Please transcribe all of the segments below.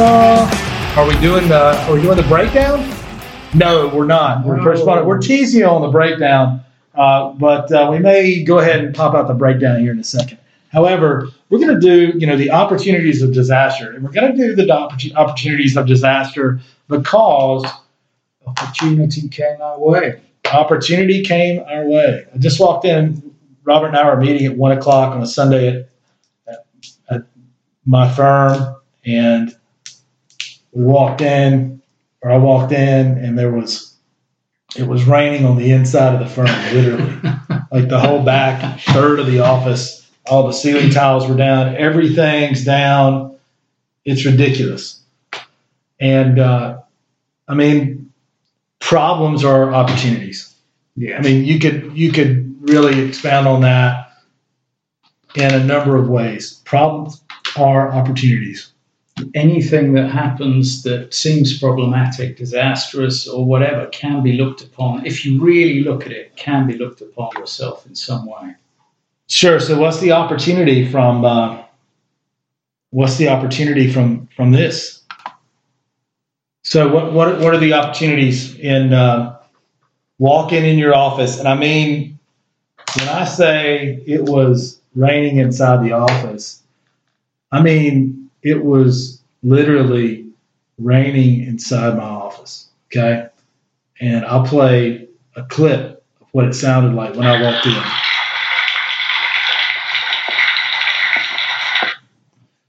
Are we doing the Are we doing the breakdown? No, we're not. We're No. We're teasing you on the breakdown, uh, but uh, we may go ahead and pop out the breakdown here in a second. However, we're going to do you know the opportunities of disaster, and we're going to do the opportunities of disaster because Opportunity came our way. opportunity came our way. I just walked in. Robert and I were meeting at one o'clock on a Sunday at, at, at my firm, and we walked in, or I walked in, and there was it was raining on the inside of the firm, literally, like the whole back third of the office. All the ceiling tiles were down. Everything's down. It's ridiculous, and uh, I mean, problems are opportunities. Yeah. I mean, you could you could really expound on that in a number of ways. Problems are opportunities. Anything that happens that seems problematic, disastrous, or whatever can be looked upon. If you really look at it, can be looked upon yourself in some way. Sure. So, what's the opportunity from? Uh, what's the opportunity from from this? So, what what what are the opportunities in uh, walking in your office? And I mean, when I say it was raining inside the office, I mean it was literally raining inside my office. Okay, and I'll play a clip of what it sounded like when I walked in.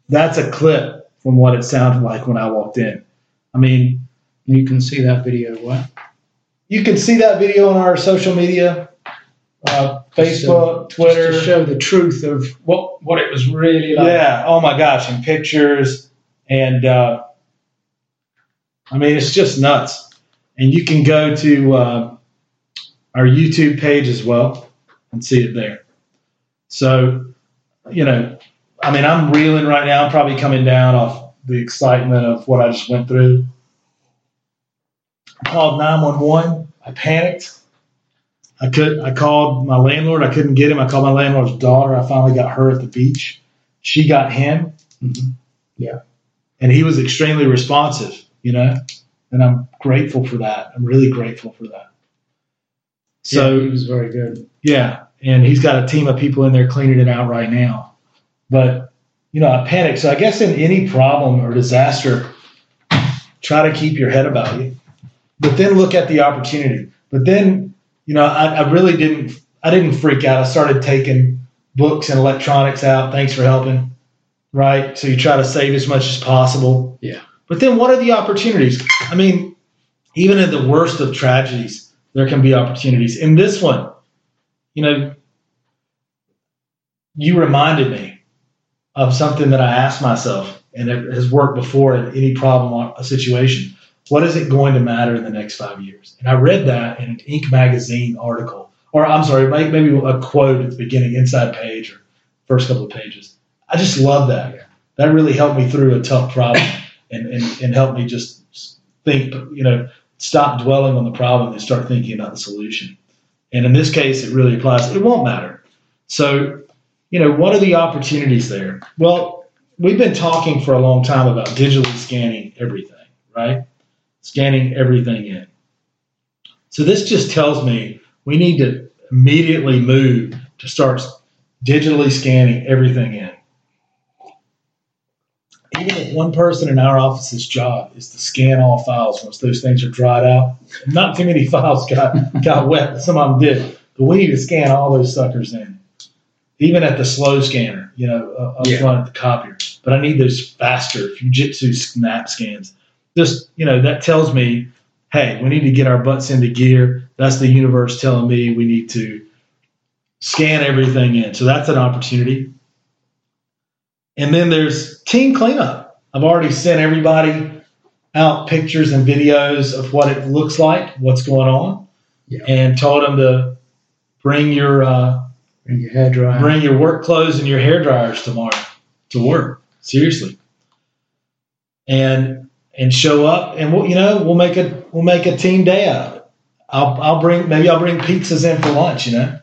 That's a clip from what it sounded like when I walked in. I mean, You can see that video where you can see that video on our social media, uh, Facebook, Twitter. just to show the truth of what what it was really like. yeah. Oh my gosh, and pictures, and uh, I mean, it's just nuts. And you can go to uh, our YouTube page as well and see it there. So, you know, I mean, I'm reeling right now. I'm probably coming down off the excitement of what I just went through. I called 911. I panicked. I could. I called my landlord. I couldn't get him. I called my landlord's daughter. I finally got her at the beach. She got him. Mhm. And he was extremely responsive, you know, and I'm grateful for that. I'm really grateful for that. So yeah, it was very good. yeah, and he's got a team of people in there cleaning it out right now. But you know, I panicked. So I guess in any problem or disaster, try to keep your head about you, but then look at the opportunity. But then, you know, I, I really didn't. I didn't freak out. I started taking books and electronics out. Thanks for helping. Right. So you try to save as much as possible. Yeah. But then, what are the opportunities? I mean, even in the worst of tragedies, there can be opportunities. In this one, you know, you reminded me of something that I asked myself, and it has worked before in any problem or a situation. What is it going to matter in the next five years? And I read that in an Inc. magazine article, or I'm sorry, maybe a quote at the beginning, inside page, or first couple of pages. I just love that. That really helped me through a tough problem and, and, and helped me just think, you know, stop dwelling on the problem and start thinking about the solution. And in this case, it really applies. It won't matter. So, you know, what are the opportunities there? Well, we've been talking for a long time about digitally scanning everything, right? Scanning everything in. So this just tells me we need to immediately move to start digitally scanning everything in. Even if one person in our office's job is to scan all files once those things are dried out, not too many files got, got wet, some of them did. But we need to scan all those suckers in, even at the slow scanner, you know, up Yeah. front at the copier. But I need those faster Fujitsu snap scans. Just, you know, that tells me, hey, we need to get our butts into gear. That's the universe telling me we need to scan everything in. So that's an opportunity. And then there's team cleanup. I've already sent everybody out pictures and videos of what it looks like, what's going on, Yeah. and told them to bring your uh, Bring your hair dry. bring your work clothes and your hair dryers tomorrow to work. Seriously, and and show up, and we'll you know we'll make a we'll make a team day out of it. I'll I'll bring maybe I'll bring pizzas in for lunch, you know,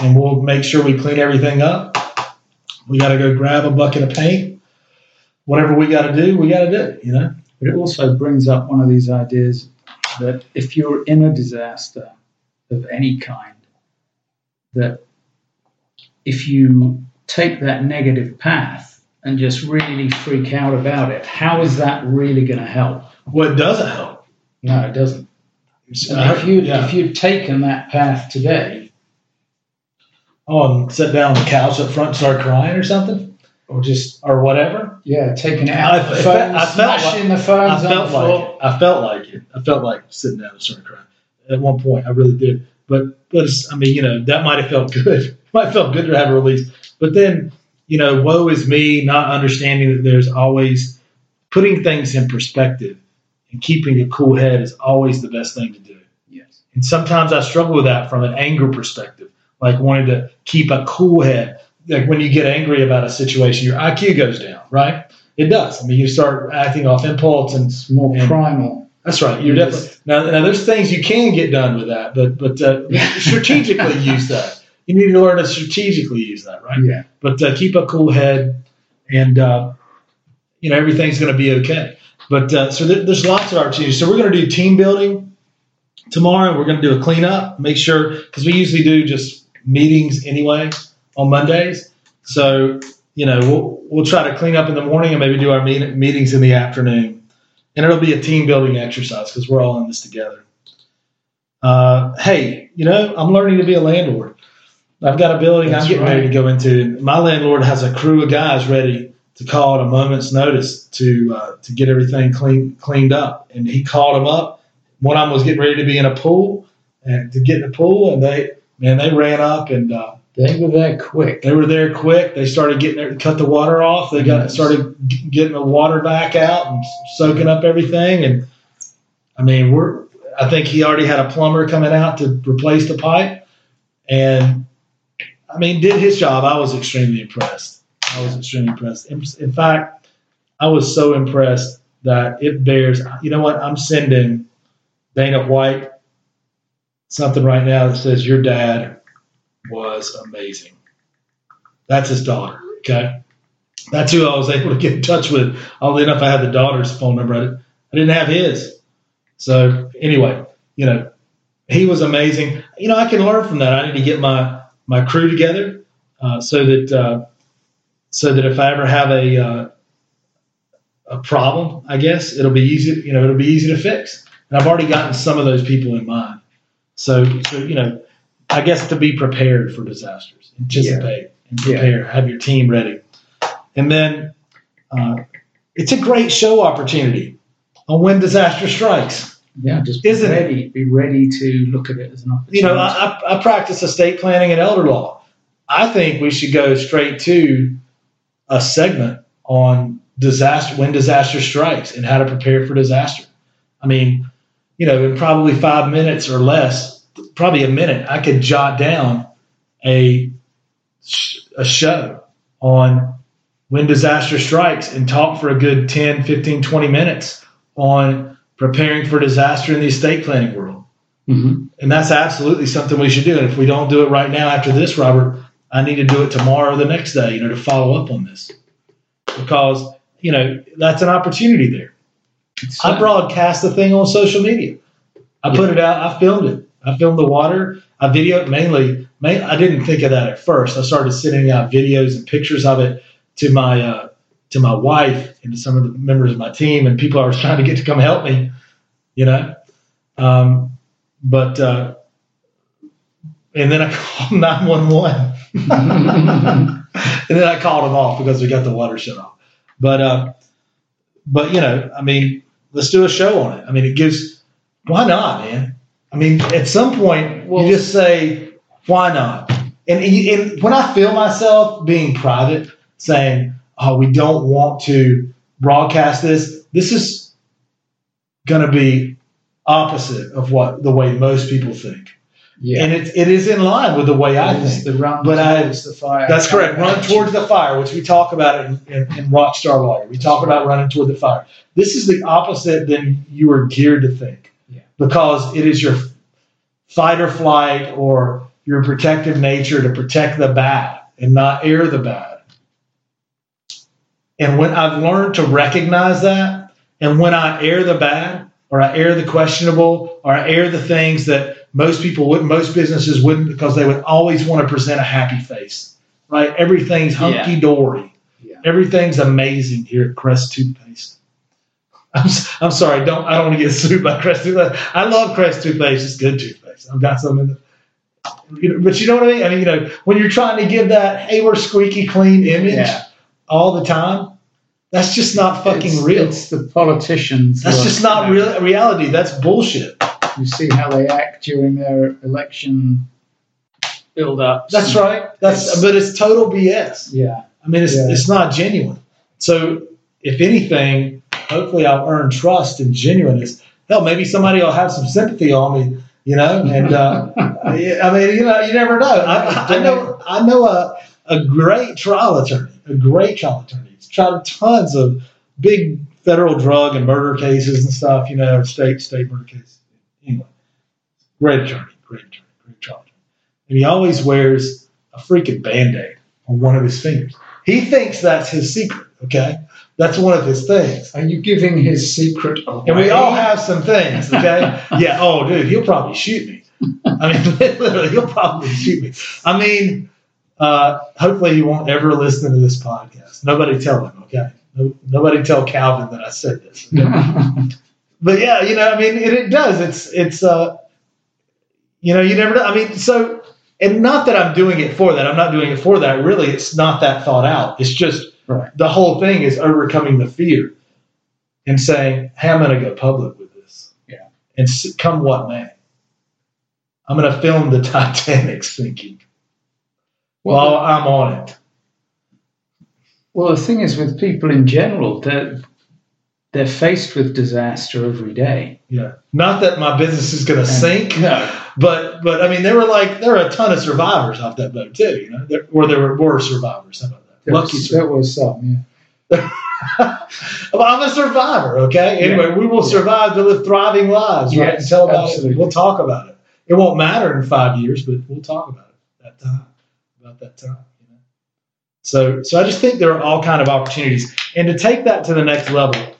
and we'll make sure we clean everything up. We got to go grab a bucket of paint, whatever we got to do, we got to do. You know. But it also brings up one of these ideas that if you're in a disaster of any kind, that if you take that negative path and just really freak out about it, how is that really going to help? Well, it doesn't help. No, it doesn't. Uh, if you yeah. if you'd taken that path today, oh, and sit down on the couch up front and start crying or something, or just or whatever. yeah, taking it I- out, the I phone, felt- I felt smashing like- the phones I felt the like floor. it. I felt like it. I felt like sitting down and starting crying at one point. I really did. But but it's, I mean, you know, that might have felt good. might have felt good to have a release. But then, you know, woe is me, not understanding that there's always putting things in perspective and keeping a cool head is always the best thing to do. Yes. And sometimes I struggle with that from an anger perspective, like wanting to keep a cool head. Like when you get angry about a situation, your IQ goes down, right? It does. I mean, you start acting off impulse, and It's more And- primal. that's right. You're Yes. definitely now. Now, there's things you can get done with that, but but uh, strategically use that. You need to learn to strategically use that, right? Yeah. But uh, keep a cool head, and uh, you know everything's going to be okay. But uh, so there, there's lots of opportunities. So we're going to do team building tomorrow. We're going to do a cleanup. Make sure because we usually do just meetings anyway on Mondays. So you know we'll we'll try to clean up in the morning and maybe do our meet, meetings in the afternoon, and it'll be a team building exercise because we're all in this together. Uh, hey, you know I'm learning to be a landlord. I've got a building That's I'm getting right. ready to go into. My landlord has a crew of guys ready to call at a moment's notice to uh, to get everything clean cleaned up. And he called them up. One of them was getting ready to be in a pool and to get in the pool, and they man they ran up and uh, They were there quick. they were there quick. They started getting there, cut the water off. They got started getting the water back out and soaking up everything. And I mean, we're I think he already had a plumber coming out to replace the pipe, and I mean, did his job. I was extremely impressed. I was extremely impressed. In, fact, I was so impressed that it bears. You know what? I'm sending Dana White something right now that says your dad was amazing. That's his daughter. Okay. That's who I was able to get in touch with. Oddly enough, I had the daughter's phone number. I didn't have his. So anyway, you know, he was amazing. You know, I can learn from that. I need to get my my crew together uh, so that uh, so that if I ever have a uh, a problem, I guess it'll be easy. You know, it'll be easy to fix. And I've already gotten some of those people in mind. So, so you know, I guess to be prepared for disasters, anticipate and Yeah. prepare, have your team ready, and then uh, it's a great show opportunity on when disaster strikes. Yeah, just Isn't be it? ready. Be ready to look at it as an opportunity. You know, I, I, I practice estate planning and elder law. I think we should go straight to a segment on disaster when disaster strikes and how to prepare for disaster. I mean, you know, in probably five minutes or less, probably a minute, I could jot down a a show on when disaster strikes and talk for a good 10, 15, 20 minutes on preparing for disaster in the estate planning world. Mhm. And that's absolutely something we should do. And if we don't do it right now after this, Robert, I need to do it tomorrow or the next day, you know, to follow up on this. Because, you know, that's an opportunity there. I broadcast the thing on social media. I put it out, I filmed it. I filmed the water. I videoed mainly, main, I didn't think of that at first. I started sending out videos and pictures of it to my uh, to my wife and to some of the members of my team and people I was trying to get to come help me, you know. Um, but uh, and then I called nine one one, and then I called them off because we got the water shut off. But uh, but you know, I mean, let's do a show on it. I mean, it gives. Why not, man? I mean, at some point, Well- you just say, "Why not?" And, and when I feel myself being private, saying, "Oh, we don't want to broadcast this," this is going to be opposite of what the way most people think, yeah. and it, it is in line with the way I It's think. the run But I- towards the fire. That's correct. Run towards the fire, which we talk about in, in, in Rockstar Lawyer. We talk about running toward the fire. This is the opposite than you are geared to think. Yeah. Because it is your fight or flight or your protective nature to protect the bad and not air the bad. And when I've learned to recognize that, and when I air the bad, or I air the questionable, or I air the things that most people wouldn't, most businesses wouldn't, because they would always want to present a happy face, right? Everything's hunky dory. Yeah. Everything's amazing here at Crest Toothpaste. I'm, I'm sorry, don't I don't want to get sued by Crest Toothpaste. I love Crest Toothpaste; it's good toothpaste. I've got some in the, you know, but you know what I mean. I mean, you know, when you're trying to give that "Hey, we're squeaky clean" image Yeah. All the time, that's just not fucking it's, real. It's the politicians. that's just not real reality. That's bullshit. You see how they act during their election build ups. That's right. That's It's- but it's total BS. Yeah. I mean, it's, Yeah. it's not genuine. So, if anything, hopefully I'll earn trust and genuineness. Hell, maybe somebody will have some sympathy on me, you know. And uh, I I mean, you know, you never know. I, I know, I know a, a great trial attorney, a great trial attorney. He's tried tons of big federal drug and murder cases and stuff, you know, state state murder cases. Anyway, great attorney, great attorney, great trial attorney. And he always wears a freaking band aid on one of his fingers. He thinks that's his secret, okay? That's one of his things. Are you giving his secret away? And we all have some things, okay? yeah, oh, dude, he'll probably shoot me. I mean, literally, he'll probably shoot me. I mean, uh, hopefully he won't ever listen to this podcast. Nobody tell him, okay? No, nobody tell Calvin that I said this. okay? but yeah, you know, I mean, it, it does. It's, it's, uh, you know, you never know. I mean, so, and not that I'm doing it for that. I'm not doing it for that. Really, it's not that thought out. It's just Right. the whole thing is overcoming the fear and saying, hey, I'm going to go public with this. Yeah. And come what may. I'm going to film the Titanic sinking while well, I'm on it. well, the thing is with people in general, they're, they're faced with disaster every day. Yeah. Not that my business is going to sink. No. But but I mean, there were like there were a ton of survivors off that boat too. You know, there, or there were more survivors. How about that? There Lucky was, there was some, yeah. well, I'm a survivor. Okay. Anyway, we will Yeah. survive to live thriving lives. Right. Yes, tell about absolutely. it. We'll talk about it. It won't matter in five years, but we'll talk about it that time. About that time. You know. So so I just think there are all kind of opportunities, and to take that to the next level,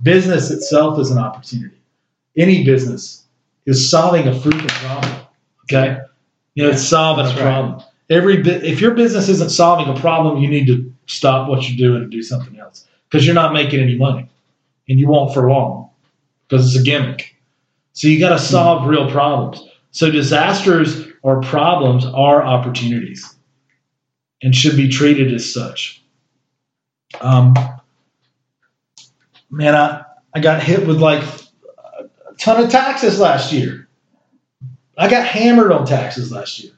business itself is an opportunity. Any business is solving a freaking problem. Okay. You know, it's solving That's a right. problem. Every bit, if your business isn't solving a problem, you need to stop what you're doing and do something else because you're not making any money, and you won't for long because it's a gimmick. So you got to solve real problems. So disasters or problems are opportunities and should be treated as such. Um, man, I, I got hit with like a ton of taxes last year. I got hammered on taxes last year.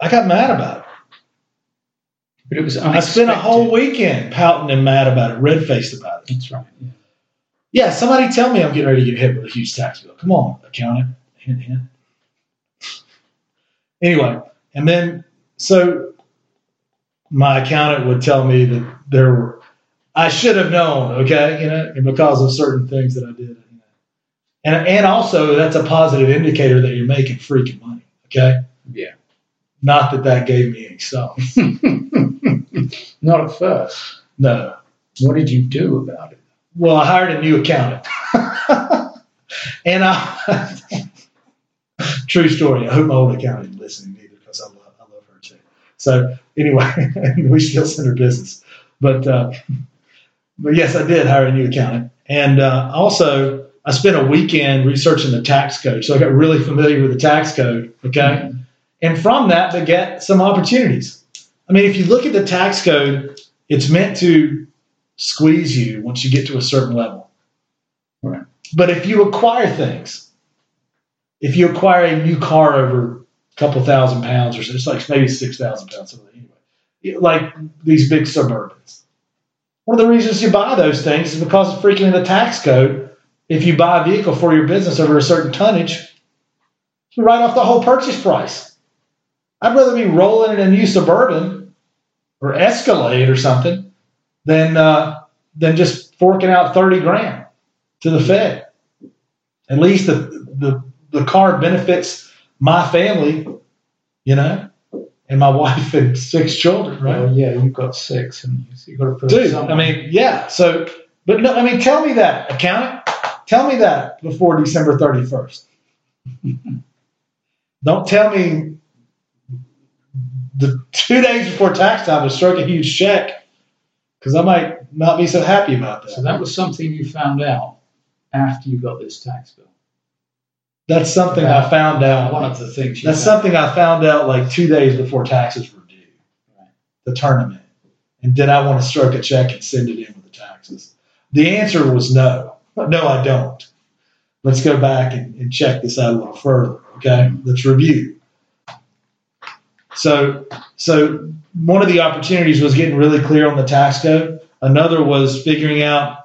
I got mad about it. But it was I spent a whole weekend pouting and mad about it, red faced about it. That's right. Yeah. Yeah, somebody tell me I'm getting ready to get hit with a huge tax bill. Come on, accountant. Hint, hint. Anyway, and then so my accountant would tell me that there were I should have known, okay, you know, and because of certain things that I did. You know. And and also that's a positive indicator that you're making freaking money, okay? Yeah. Not that that gave me any stuff. Not at first. No. What did you do about it? Well, I hired a new accountant. and I, true story. I hope my old accountant isn't listening either because I love, I love her too. So anyway, we still send her business. But, uh, but yes, I did hire a new accountant. And uh, also, I spent a weekend researching the tax code. So I got really familiar with the tax code. Okay. And from that, they get some opportunities. I mean, if you look at the tax code, it's meant to squeeze you once you get to a certain level. Right. But if you acquire things, if you acquire a new car over a couple thousand pounds or so, it's like maybe 6,000 pounds, something anyway, like these big Suburbans. One of the reasons you buy those things is because of freaking the tax code. If you buy a vehicle for your business over a certain tonnage, you write off the whole purchase price. I'd rather be rolling in a new Suburban or Escalade or something than uh, than just forking out thirty grand to the Fed. At least the the, the car benefits my family, you know. and my wife and six children, right? Well, yeah, you've got six, and you? So you've got to put Dude. I mean, yeah. So, but no, I mean, tell me that, accountant. Tell me that before December 31st. Don't tell me the two days before tax time to stroke a huge check because I might not be so happy about that. so that was something you found out after you got this tax bill. That's something I found out. One of the things. You That's found. something I found out like two days before taxes were due. Right. The tournament. And did I want to stroke a check and send it in with the taxes? The answer was no. No, I don't. Let's go back and, and check this out a little further. Okay. Let's review. So so one of the opportunities was getting really clear on the tax code. Another was figuring out,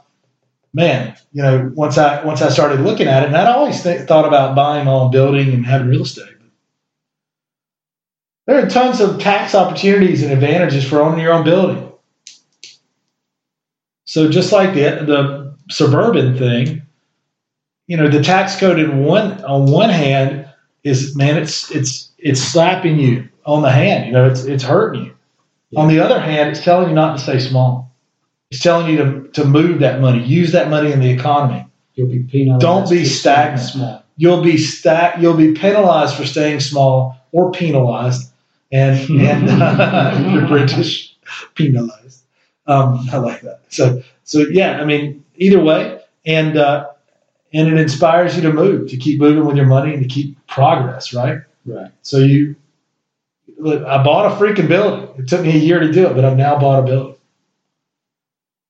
man, you know, once I once I started looking at it, and I'd always th- thought about buying my own building and having real estate. There are tons of tax opportunities and advantages for owning your own building. So just like the the suburban thing, you know, the tax code in one on one hand is man, it's it's it's slapping you on the hand. You know, it's it's hurting you. On the other hand, it's telling you not to stay small. It's telling you to, to move that money, use that money in the economy. You'll be penalized. Don't be stagnant. Small. You'll be stack. You'll be penalized for staying small or penalized, and and uh, you're British penalized. Um, I like that. So so yeah, I mean either way, and uh, and it inspires you to move, to keep moving with your money, and to keep progress. Right. Right. So you, look, I bought a freaking building. It took me a year to do it, but I've now bought a building.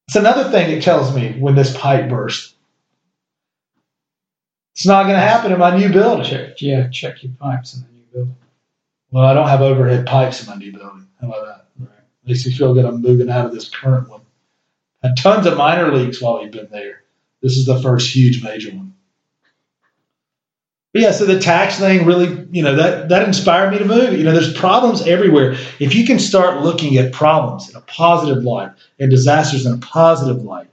It's another thing it tells me when this pipe burst. It's not going to happen in my new building. Check. Yeah. Check your pipes in the new building. Well, I don't have overhead pipes in my new building. How about that? Right. Makes me feel good. I'm moving out of this current one. Had tons of minor leaks while we've been there. This is the first huge major one. Yeah, so the tax thing really, you know, that that inspired me to move. You know, there's problems everywhere. If you can start looking at problems in a positive light and disasters in a positive light,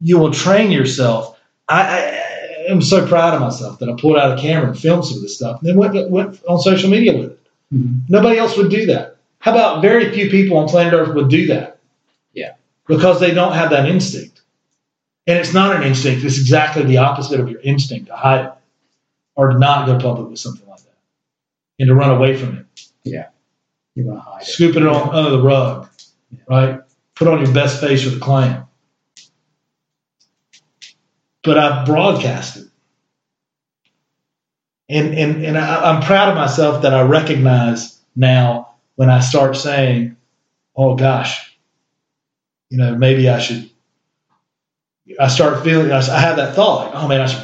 you will train yourself. I, I am so proud of myself that I pulled out a camera and filmed some of this stuff, and then went went on social media with it. Mhm. Nobody else would do that. How about very few people on planet Earth would do that? Yeah. Because they don't have that instinct. And it's not an instinct, it's exactly the opposite of your instinct to hide it or to not go public with something like that and to run away from it. Yeah. You want to hide it. Scooping it on under the rug, Yeah. right? Put on your best face for the client. But I broadcast it. And, and, and I, I'm proud of myself that I recognize now when I start saying, oh gosh, you know, maybe I should, I start feeling, I have that thought, like, oh man, I should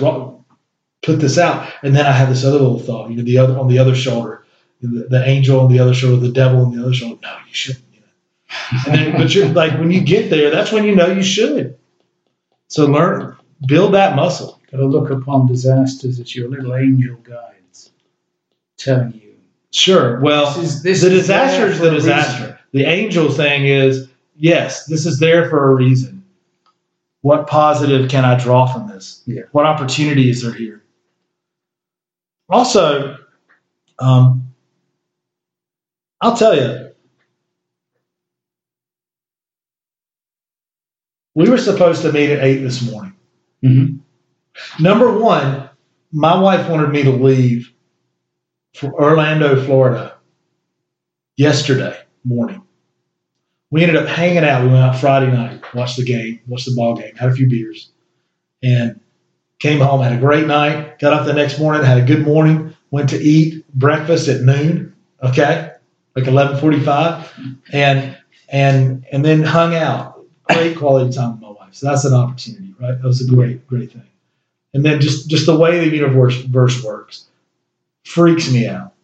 put this out. And then I have this other little thought, you know, the other, on the other shoulder, the, the angel on the other shoulder, the devil on the other shoulder. No, you shouldn't. You know? And then, but you're like, when you get there, that's when you know you should. So learn, build that muscle. Got to look upon disasters as your little angel guides, telling you Sure. Well, this is this the is disaster is the disaster. reason. The angel thing is, yes, this is there for a reason. What positive can I draw from this? Yeah. What opportunities are here? Also, um, I'll tell you, we were supposed to meet at eight this morning. Mhm. Number one, my wife wanted me to leave for Orlando, Florida yesterday morning. We ended up hanging out. We went out Friday night, watched the game, watched the ball game, had a few beers, and came home, had a great night, got up the next morning, had a good morning, went to eat breakfast at noon, okay? Like eleven forty five. And and and then hung out. Great quality time with my wife. So that's an opportunity, right? That was a great, great thing. And then just just the way the universe verse works freaks me out.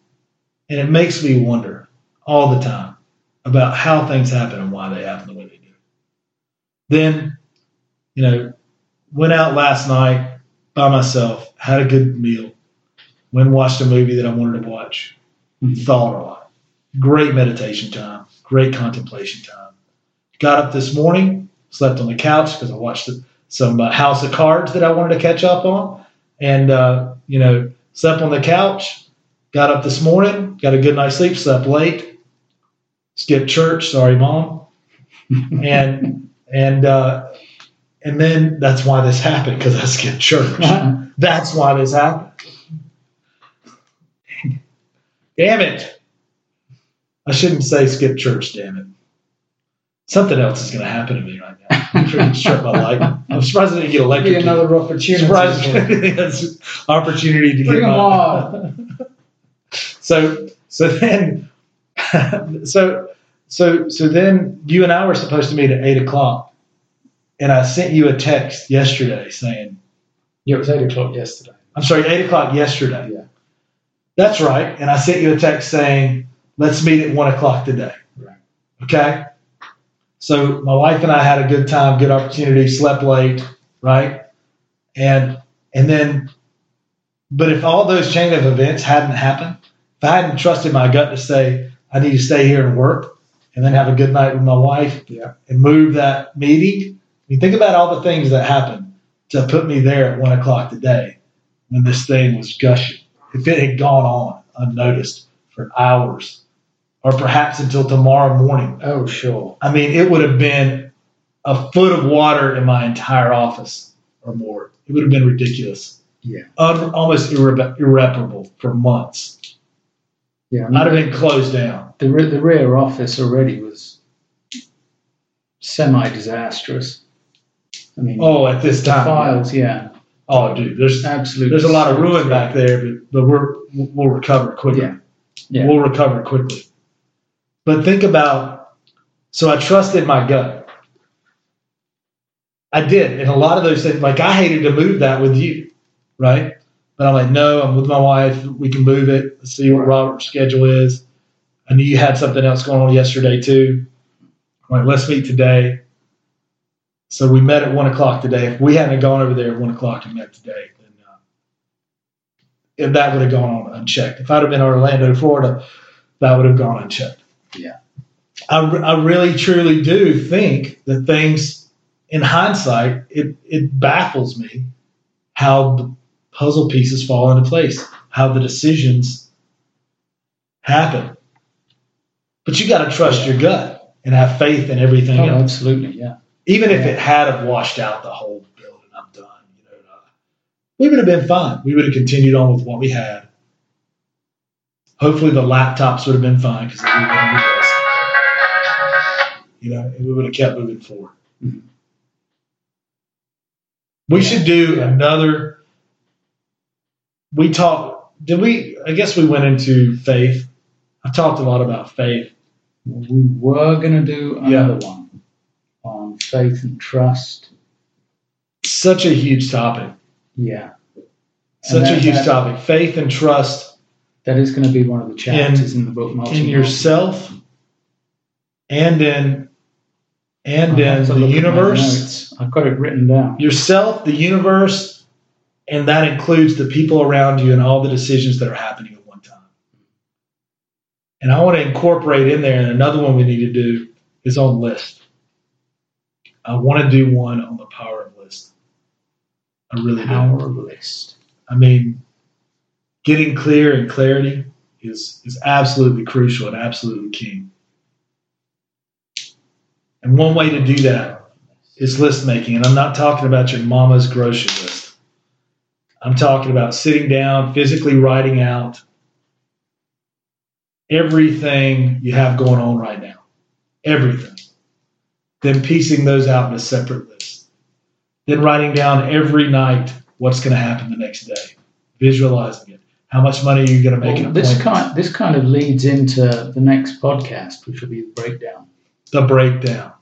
And it makes me wonder all the time about how things happen and why they happen the way they do. Then, you know, went out last night by myself, had a good meal, went and watched a movie that I wanted to watch, Mhm. thought a lot. Great meditation time, great contemplation time. Got up this morning, slept on the couch because I watched some uh, House of Cards that I wanted to catch up on, and uh, you know, slept on the couch, got up this morning, got a good night's sleep, slept late, skipped church. Sorry, mom. and and uh, and then that's why this happened because I skipped church. that's why this happened. Damn it! I shouldn't say skip church. Damn it! Something else is going to happen to me right now. I'm sure my life. I'm surprised I didn't get Be electrocuted. another opportunity. Surprised for it. that's opportunity to Bring get my, on. so so then so so so then you and I were supposed to meet at eight o'clock, and I sent you a text yesterday saying, Yeah, it was eight o'clock yesterday. "I'm sorry, eight o'clock yesterday." Yeah. That's right, and I sent you a text saying, "Let's meet at one o'clock today." Right. Okay. So my wife and I had a good time, good opportunity, slept late, right? And and then, but if all those chain of events hadn't happened, if I hadn't trusted my gut to say I need to stay here and work, and then have a good night with my wife, Yeah. and move that meeting. I mean, think about all the things that happened to put me there at one o'clock today when this thing was gushing. If it had gone on unnoticed for hours, or perhaps until tomorrow morning, Oh, sure. I mean, it would have been a foot of water in my entire office or more. It would have been ridiculous. Yeah. Un- almost irre- irreparable for months. Yeah. I'd have been closed down. the, re- the rear office already was semi disastrous. I mean, Oh, at this the time. files, yeah, Oh, dude, there's absolutely. there's a lot of ruin back there, but but we're we'll recover quickly. Yeah. Yeah. We'll recover quickly. But think about so I trusted my gut. I did, and a lot of those things, like I hated to move that with you, right? But I'm like, no, I'm with my wife. We can move it. Let's see what. Robert's schedule is. I knew you had something else going on yesterday too. I'm like, let's meet today. So we met at one o'clock today. If we hadn't gone over there at one o'clock and met today, then uh, if that would have gone on unchecked. If I'd have been in Orlando, Florida, that would have gone unchecked. Yeah. I, I really truly do think that things, in hindsight, it, it baffles me how the puzzle pieces fall into place, how the decisions happen. But you got to trust your gut and have faith in everything Oh, else absolutely, yeah. Even if it had have washed out the whole building, I'm done. You know, uh, we would have been fine. We would have continued on with what we had. Hopefully, the laptops would have been fine because we would have been with us. You know, and we would have kept moving forward. Mhm. We Yeah. should do Yeah. another. We talked. Did we? I guess we went into faith. I talked a lot about faith. We were going to do Yeah. another one on faith and trust. Such a huge topic. Yeah. Such And a huge that- topic. Faith and trust That is going to be one of the chapters in, the book. in yourself and in and in the look at my universe. I've got it written down. yourself the universe and that includes the people around you and all the decisions that are happening at one time and i want to incorporate in there and another one we need to do is on list i want to do one on the power of list i really do Power of list. I mean, getting clear and clarity is is absolutely crucial and absolutely key. And one way to do that is list making. And I'm not talking about your mama's grocery list. I'm talking about sitting down, physically writing out everything you have going on right now. Everything. Then piecing those out in a separate list. Then writing down every night what's going to happen the next day. Visualizing it. How much money are you going to make? Well, this kind this kind of leads into the next podcast, which will be the breakdown. the breakdown.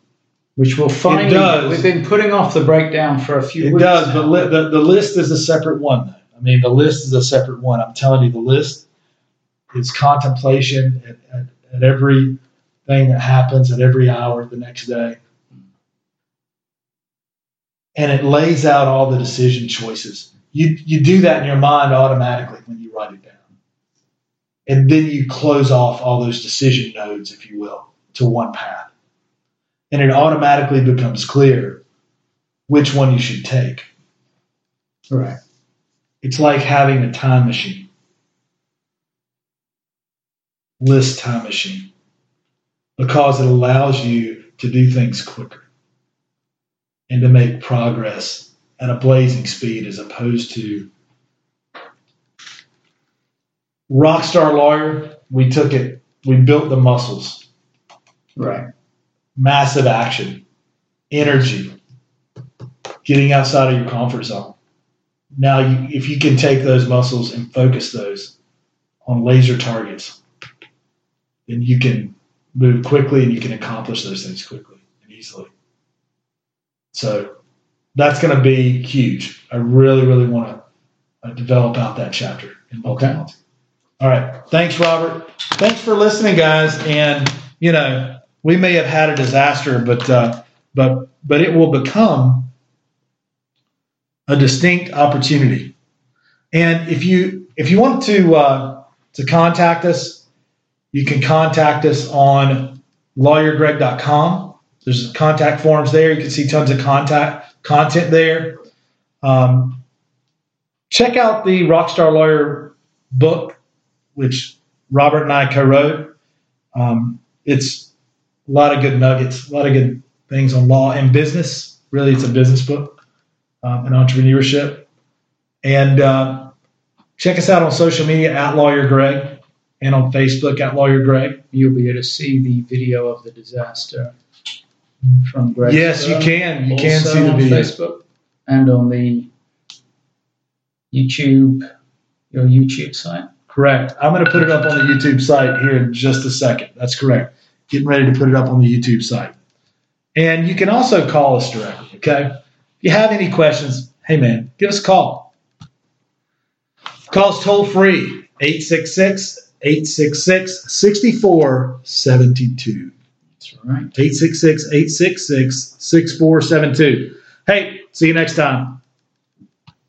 Which will finally. does. We've been putting off the breakdown for a few weeks. It weeks. does, now. but li- the, the list is a separate one. Though. I mean, the list is a separate one. I'm telling you, the list is contemplation at, at, at every thing that happens at every hour the next day. And it lays out all the decision choices. You, you do that in your mind automatically when you write it down. And then you close off all those decision nodes, if you will, to one path. And it automatically becomes clear which one you should take. right. It's like having a time machine. list time machine because it allows you to do things quicker and to make progress at a blazing speed as opposed to rockstar lawyer. We took it we built the muscles. Right. massive action energy getting outside of your comfort zone. Now you, if you can take those muscles and focus those on laser targets then you can move quickly and you can accomplish those things quickly and easily so that's going to be huge. I really really want to uh, develop out that chapter in Okay. multi all right. Thanks robert. Thanks for listening guys. And you know we may have had a disaster but uh, but but it will become a distinct opportunity. And if you if you want to uh, to contact us you can contact us on lawyergreg.com there's contact forms there. You can see tons of contact content there. Um, check out the rockstar lawyer book which robert and i co-wrote. Um, it's a lot of good nuggets a lot of good things on law and business. Really it's a business book um, and entrepreneurship. And uh, check us out on social media at lawyer greg and on facebook at lawyer greg. You'll be able to see the video of the disaster from Greg. yes you can you can see the video Facebook and on the YouTube, your YouTube site. Correct. I'm going to put it up on the YouTube site here in just a second. That's correct. Getting ready to put it up on the YouTube site. And you can also call us directly, okay? If you have any questions, hey man, give us a call. Call us toll free 866 866 6472. That's right. 866 866 6472. Hey, see you next time.